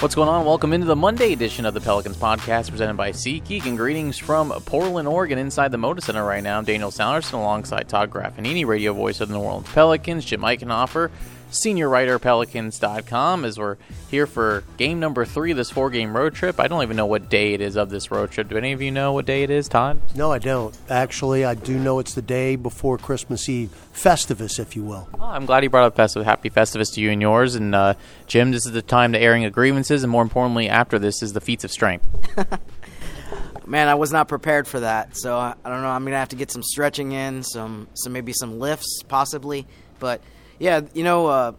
What's going on? Welcome into the Monday edition of the Pelicans podcast presented by SeatGeek and greetings from Portland, Oregon, inside the Moda Center right now. I'm Daniel Sanderson alongside Todd Graffagnino, radio voice of the New Orleans Pelicans, Jim Eichenhofer, senior writer, Pelicans.com, as we're here for game number three of this four game road trip. I don't even know what day it is of this road trip. Do any of you know what day it is, Todd? No, I don't. Actually, I do know it's the day before Christmas Eve, Festivus, if you will. Oh, I'm glad you brought up Festivus. Happy Festivus to you and yours. And uh, Jim, this is the time to airing of grievances, and more importantly, after this is the feats of strength. Man, I was not prepared for that, so I, I don't know. I'm gonna have to get some stretching in, some, some maybe some lifts, possibly. But yeah, you know, uh,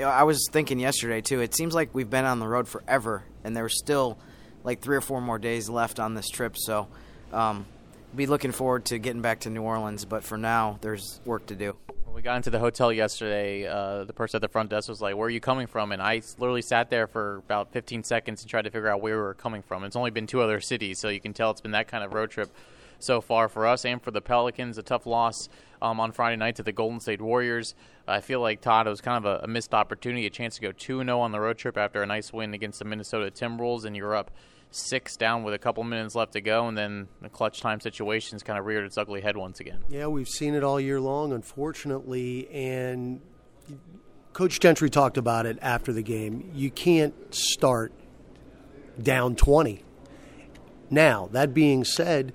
I was thinking yesterday too. It seems like we've been on the road forever, and there there's still like three or four more days left on this trip. So, um, be looking forward to getting back to New Orleans. But for now, there's work to do. When we got into the hotel yesterday, uh, the person at the front desk was like, "Where are you coming from?" And I literally sat there for about 15 seconds and tried to figure out where we were coming from. It's only been two other cities, so you can tell it's been that kind of road trip so far for us and for the Pelicans. A tough loss um, on Friday night to the Golden State Warriors. I feel like Todd it was kind of a, a missed opportunity, a chance to go two zero on the road trip after a nice win against the Minnesota Timberwolves, and you're up six down with a couple minutes left to go, and then the clutch time situations kind of reared its ugly head once again. Yeah, we've seen it all year long, unfortunately, and Coach Gentry talked about it after the game. You can't start down 20. Now, that being said,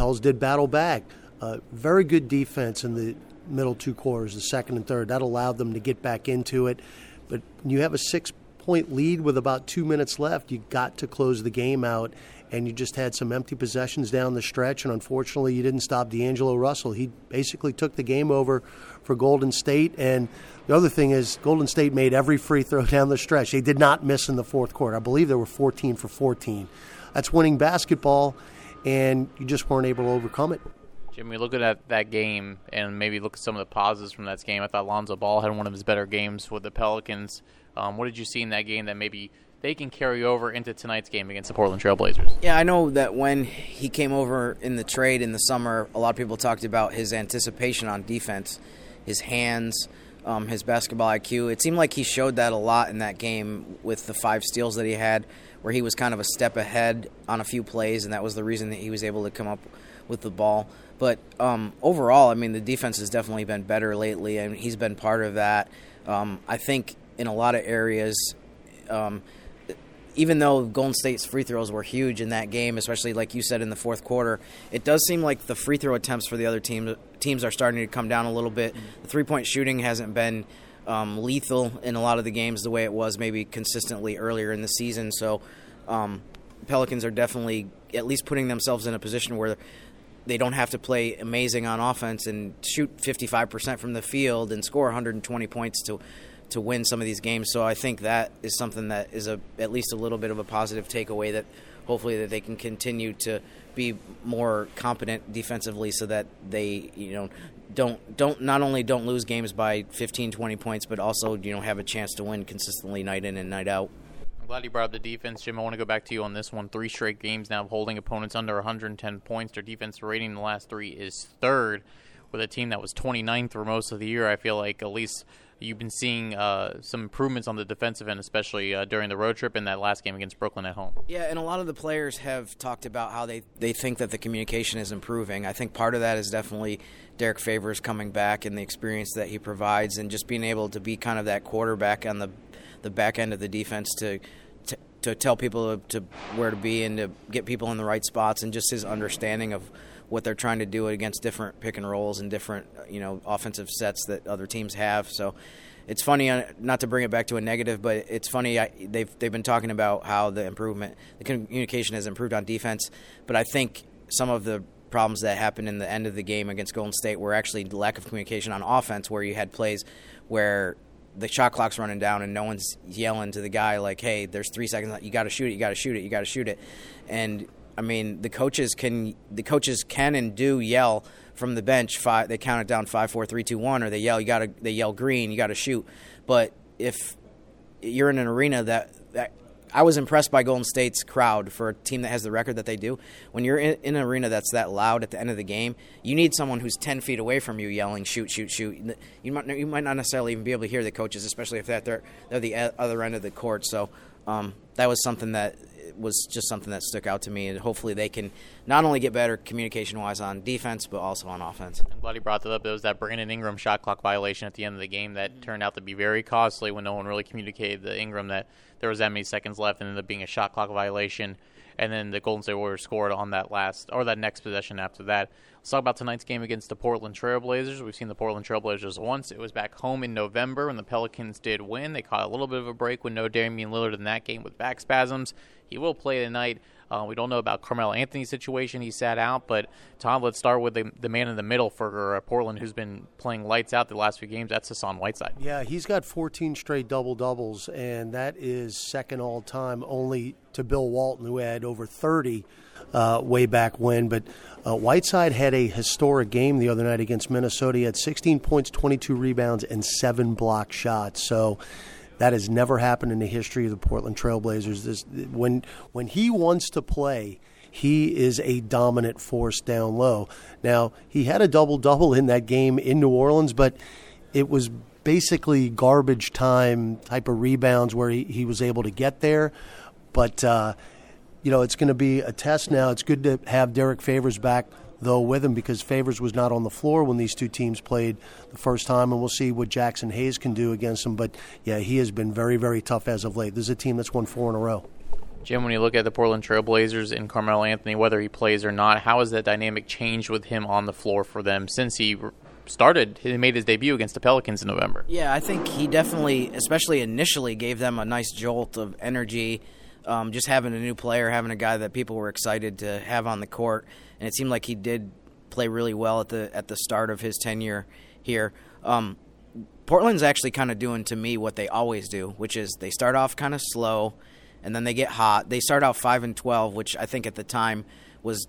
Pels did battle back. Uh, very good defense in the middle two quarters, the second and third. That allowed them to get back into it. But you have a six point lead with about two minutes left. You got to close the game out, and you just had some empty possessions down the stretch. And unfortunately, you didn't stop D'Angelo Russell. He basically took the game over for Golden State. And the other thing is, Golden State made every free throw down the stretch. They did not miss in the fourth quarter. I believe they were 14 for 14. That's winning basketball, and you just weren't able to overcome it. Jimmy, looking at that game and maybe look at some of the pauses from that game, I thought Lonzo Ball had one of his better games with the Pelicans. Um, what did you see in that game that maybe they can carry over into tonight's game against the Portland Trailblazers? Yeah, I know that when he came over in the trade in the summer, a lot of people talked about his anticipation on defense, his hands, um, his basketball IQ. It seemed like he showed that a lot in that game with the five steals that he had, where he was kind of a step ahead on a few plays, and that was the reason that he was able to come up with the ball. But um, overall, I mean, the defense has definitely been better lately, and he's been part of that. Um, I think in a lot of areas, um, even though Golden State's free throws were huge in that game, especially like you said in the fourth quarter, it does seem like the free throw attempts for the other teams teams are starting to come down a little bit. The three point shooting hasn't been um, lethal in a lot of the games the way it was maybe consistently earlier in the season. So um, Pelicans are definitely at least putting themselves in a position where they don't have to play amazing on offense and shoot 55% from the field and score 120 points to to win some of these games. So I think that is something that is a at least a little bit of a positive takeaway that hopefully that they can continue to be more competent defensively so that they you know don't don't not only don't lose games by 15 20 points but also you know have a chance to win consistently night in and night out I'm glad you brought up the defense, Jim. I want to go back to you on this one. Three straight games now of holding opponents under 110 points. Their defense rating in the last three is third, with a team that was 29th for most of the year. I feel like at least you've been seeing uh, some improvements on the defensive end, especially uh, during the road trip and that last game against Brooklyn at home. Yeah, and a lot of the players have talked about how they, they think that the communication is improving. I think part of that is definitely Derrick Favors coming back and the experience that he provides, and just being able to be kind of that quarterback on the the back end of the defense to to, to tell people to, to where to be and to get people in the right spots, and just his understanding of what they're trying to do against different pick and rolls and different you know offensive sets that other teams have. So it's funny uh, not to bring it back to a negative, but it's funny I, they've they've been talking about how the improvement, the communication has improved on defense, but I think some of the problems that happened in the end of the game against Golden State were actually lack of communication on offense, where you had plays where the shot clock's running down and no one's yelling to the guy like, "Hey, there's three seconds. Left. You got to shoot it. You got to shoot it. You got to shoot it." And I mean, the coaches can the coaches can and do yell from the bench. Five, they count it down five, four, three, two, one, or they yell. You got to they yell green. You got to shoot. But if you're in an arena that, that I was impressed by Golden State's crowd for a team that has the record that they do. When you're in, in, an arena that's that loud at the end of the game, you need someone who's ten feet away from you yelling "shoot, shoot, shoot." You might you might not necessarily even be able to hear the coaches, especially if they're they're the other end of the court. So Um, that was something that was just something that stuck out to me, and hopefully they can not only get better communication wise on defense, but also on offense. I'm glad you brought that up. It was that Brandon Ingram shot clock violation at the end of the game that turned out to be very costly when no one really communicated to Ingram that there was that many seconds left and ended up being a shot clock violation. And then the Golden State Warriors scored on that last or that next possession after that. Let's talk about tonight's game against the Portland Trailblazers. We've seen the Portland Trailblazers once. It was back home in November when the Pelicans did win. They caught a little bit of a break with no Damian Lillard in that game with back spasms. He will play tonight. Uh, we don't know about Carmelo Anthony's situation. He sat out. But, Tom, let's start with the, the man in the middle for uh, Portland who's been playing lights out the last few games. That's Hassan Whiteside. Yeah, he's got 14 straight double doubles, and that is second all time only to Bill Walton, who had over 30 uh, way back when. But uh, Whiteside had a historic game the other night against Minnesota. He had 16 points, 22 rebounds, and seven block shots. So that has never happened in the history of the Portland Trailblazers. This, when when he wants to play, he is a dominant force down low. Now he had a double double in that game in New Orleans, but it was basically garbage time type of rebounds where he, he was able to get there. But uh, you know, it's going to be a test now. It's good to have Derrick Favors back though with him because Favors was not on the floor when these two teams played the first time, and we'll see what Jaxson Hayes can do against him. But yeah, he has been very, very tough as of late. This is a team that's won four in a row. Jim, when you look at the Portland Trailblazers and Carmelo Anthony, whether he plays or not, how has that dynamic changed with him on the floor for them since he started, he made his debut against the Pelicans in November? Yeah, I think he definitely, especially initially, gave them a nice jolt of energy. Um, just having a new player, having a guy that people were excited to have on the court and it seemed like he did play really well at the at the start of his tenure here. Um, Portland's actually kind of doing to me what they always do, which is they start off kind of slow, and then they get hot. They start out five and twelve, which I think at the time was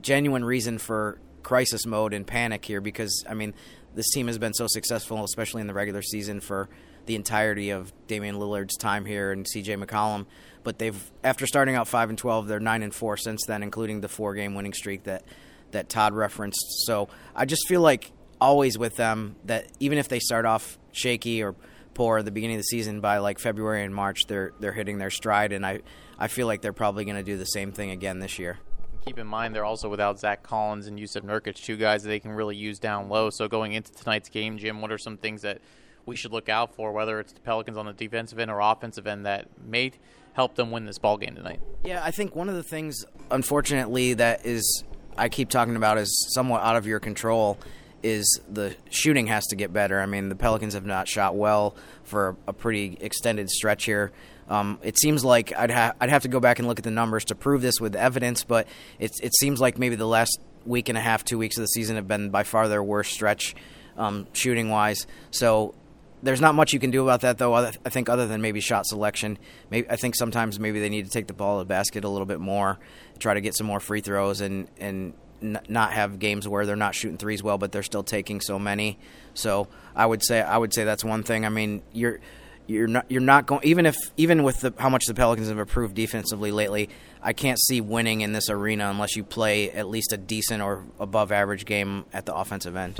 genuine reason for crisis mode and panic here because I mean this team has been so successful, especially in the regular season for the entirety of Damian Lillard's time here and C.J. McCollum. But they've after starting out five and twelve, they're nine and four since then, including the four game winning streak that that Todd referenced. So I just feel like always with them that even if they start off shaky or poor at the beginning of the season, by like February and March, they're they're hitting their stride, and I I feel like they're probably going to do the same thing again this year. Keep in mind they're also without Zach Collins and Jusuf Nurkic, two guys that they can really use down low. So going into tonight's game, Jim, what are some things that we should look out for, whether it's the Pelicans on the defensive end or offensive end, that may help them win this ball game tonight? Yeah, I think one of the things, unfortunately, that is I keep talking about is somewhat out of your control is the shooting has to get better. I mean, the Pelicans have not shot well for a pretty extended stretch here. Um, it seems like I'd, ha- I'd have to go back and look at the numbers to prove this with evidence, but it, it seems like maybe the last week and a half, two weeks of the season have been by far their worst stretch um, shooting wise. So there's not much you can do about that, though. I think other than maybe shot selection. Maybe I think sometimes maybe they need to take the ball to the basket a little bit more, try to get some more free throws, and and not have games where they're not shooting threes well, but they're still taking so many. So I would say I would say that's one thing. I mean, you're you're not you're not going even if even with the, how much the Pelicans have improved defensively lately. I can't see winning in this arena unless you play at least a decent or above average game at the offensive end.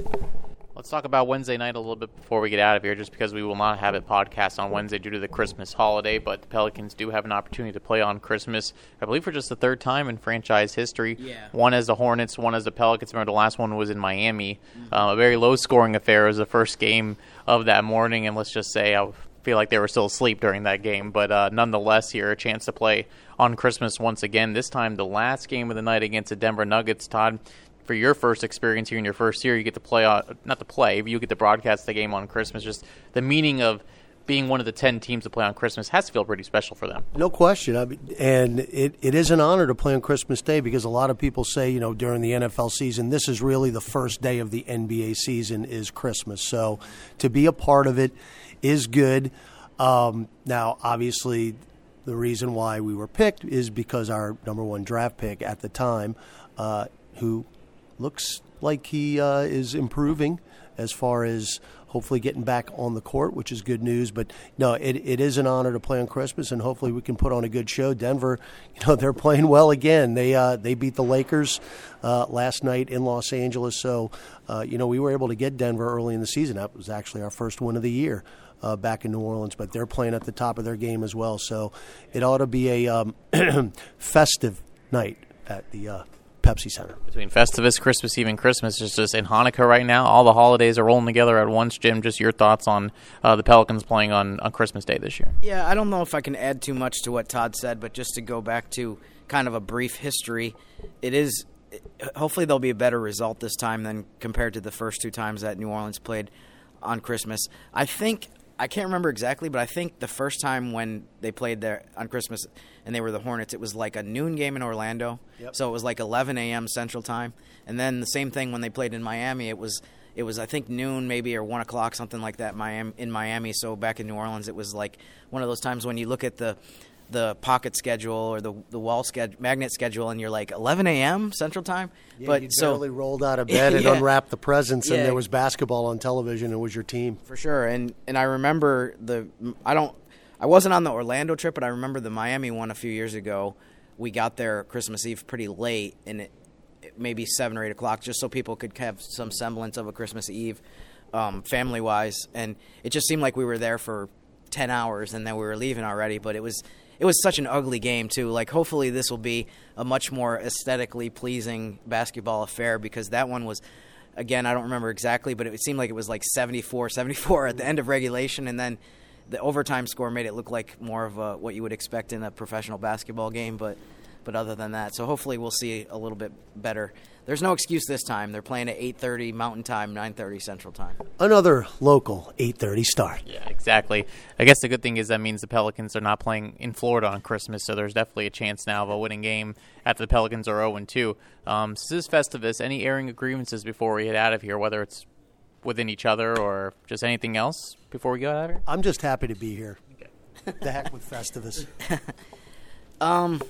Let's talk about Wednesday night a little bit before we get out of here, just because we will not have a podcast on Wednesday due to the Christmas holiday. But the Pelicans do have an opportunity to play on Christmas, I believe, for just the third time in franchise history. Yeah. One as the Hornets, one as the Pelicans. Remember, the last one was in Miami. Mm-hmm. Uh, a very low scoring affair. It was the first game of that morning, and let's just say I feel like they were still asleep during that game. But uh, nonetheless, here, a chance to play on Christmas once again. This time, the last game of the night against the Denver Nuggets. Todd, for your first experience here in your first year, you get to play on not to play, but you get to broadcast the game on Christmas. Just the meaning of being one of the 10 teams to play on Christmas has to feel pretty special for them. No question. I mean, and it, it is an honor to play on Christmas Day because a lot of people say, you know, during the NFL season, this is really the first day of the NBA season is Christmas. So to be a part of it is good. Um, now, obviously, the reason why we were picked is because our number one draft pick at the time, uh, who looks like he uh, is improving as far as hopefully getting back on the court, which is good news. But no, it, it is an honor to play on Christmas, and hopefully we can put on a good show. Denver, you know, they're playing well again. They uh, they beat the Lakers uh, last night in Los Angeles, so uh, you know we were able to get Denver early in the season. That was actually our first win of the year. Uh, back in New Orleans, but they're playing at the top of their game as well. So it ought to be a um, festive night at the uh, Pepsi Center. Between Festivus, Christmas Eve, and Christmas, it's just in Hanukkah right now. All the holidays are rolling together at once. Jim, just your thoughts on uh, the Pelicans playing on, on Christmas Day this year? Yeah, I don't know if I can add too much to what Todd said, but just to go back to kind of a brief history, it is. Hopefully, there'll be a better result this time than compared to the first two times that New Orleans played on Christmas. I think I can't remember exactly, but I think the first time when they played there on Christmas and they were the Hornets, it was like a noon game in Orlando. Yep. So it was like 11 a.m. Central Time. And then the same thing when they played in Miami. It was it was I think noon maybe or one o'clock something like that. Miami in Miami. So back in New Orleans, it was like one of those times when you look at the the pocket schedule or the the wall schedule, magnet schedule, and you're like 11 a.m. Central Time. Yeah, but you so barely rolled out of bed and yeah, unwrapped the presents, and there was basketball on television. It was your team for sure. And and I remember the I don't I wasn't on the Orlando trip, but I remember the Miami one a few years ago. We got there Christmas Eve pretty late, and it, it maybe seven or eight o'clock, just so people could have some semblance of a Christmas Eve, um, family wise. And it just seemed like we were there for ten hours, and then we were leaving already. But it was it was such an ugly game too. Like hopefully this will be a much more aesthetically pleasing basketball affair because that one was again I don't remember exactly, but it seemed like it was like 74-74 at the end of regulation and then the overtime score made it look like more of a, what you would expect in a professional basketball game, but but other than that, so hopefully we'll see a little bit better there's no excuse this time. They're playing at 8:30 Mountain Time, 9:30 Central Time. Another local 8:30 start. Yeah, exactly. I guess the good thing is that means the Pelicans are not playing in Florida on Christmas, so there's definitely a chance now of a winning game after the Pelicans are 0 2. Um, this is Festivus. Any airing of grievances before we get out of here, whether it's within each other or just anything else before we get out of here? I'm just happy to be here. Okay. the heck with Festivus. um,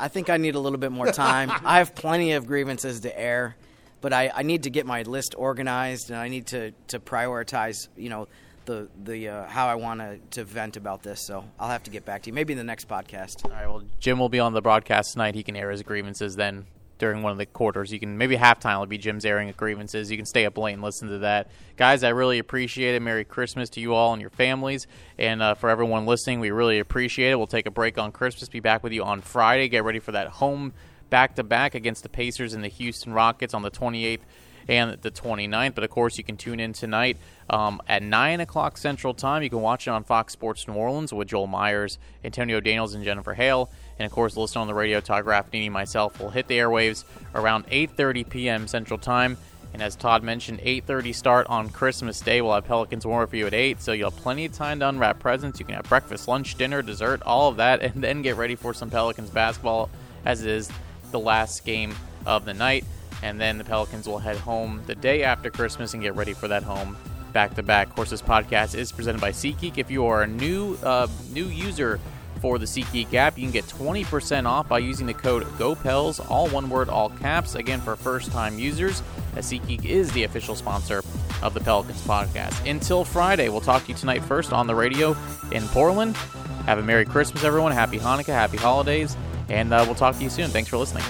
I think I need a little bit more time. I have plenty of grievances to air, but I, I need to get my list organized and I need to, to prioritize, you know, the the uh, how I want to to vent about this. So I'll have to get back to you. Maybe in the next podcast. All right. Well, Jim will be on the broadcast tonight. He can air his grievances then during one of the quarters. You can maybe halftime will be Jim's airing of grievances. You can stay up late and listen to that, guys. I really appreciate it. Merry Christmas to you all and your families, and uh, for everyone listening, we really appreciate it. We'll take a break on Christmas. Be back with you on Friday. Get ready for that home back to back against the Pacers and the Houston Rockets on the 28th and the 29th. But of course, you can tune in tonight um, at 9 o'clock Central Time. You can watch it on Fox Sports New Orleans with Joel Meyers, Antonio Daniels, and Jennifer Hale. And of course, listen on the radio. Todd Graffagnino, myself, will hit the airwaves around 8:30 p.m. Central Time. And as Todd mentioned, 8:30 start on Christmas Day. We'll have Pelicans warm for you at 8, so you'll have plenty of time to unwrap presents. You can have breakfast, lunch, dinner, dessert, all of that, and then get ready for some Pelicans basketball, as is the last game of the night. And then the Pelicans will head home the day after Christmas and get ready for that home back to back. Of course, this podcast is presented by SeatGeek. If you are a new uh, new user for the SeatGeek app. You can get 20% off by using the code GOPELS, all one word, all caps. Again, for first time users, as SeatGeek is the official sponsor of the Pelicans podcast. Until Friday, we'll talk to you tonight first on the radio in Portland. Have a Merry Christmas, everyone. Happy Hanukkah, happy holidays, and uh, we'll talk to you soon. Thanks for listening.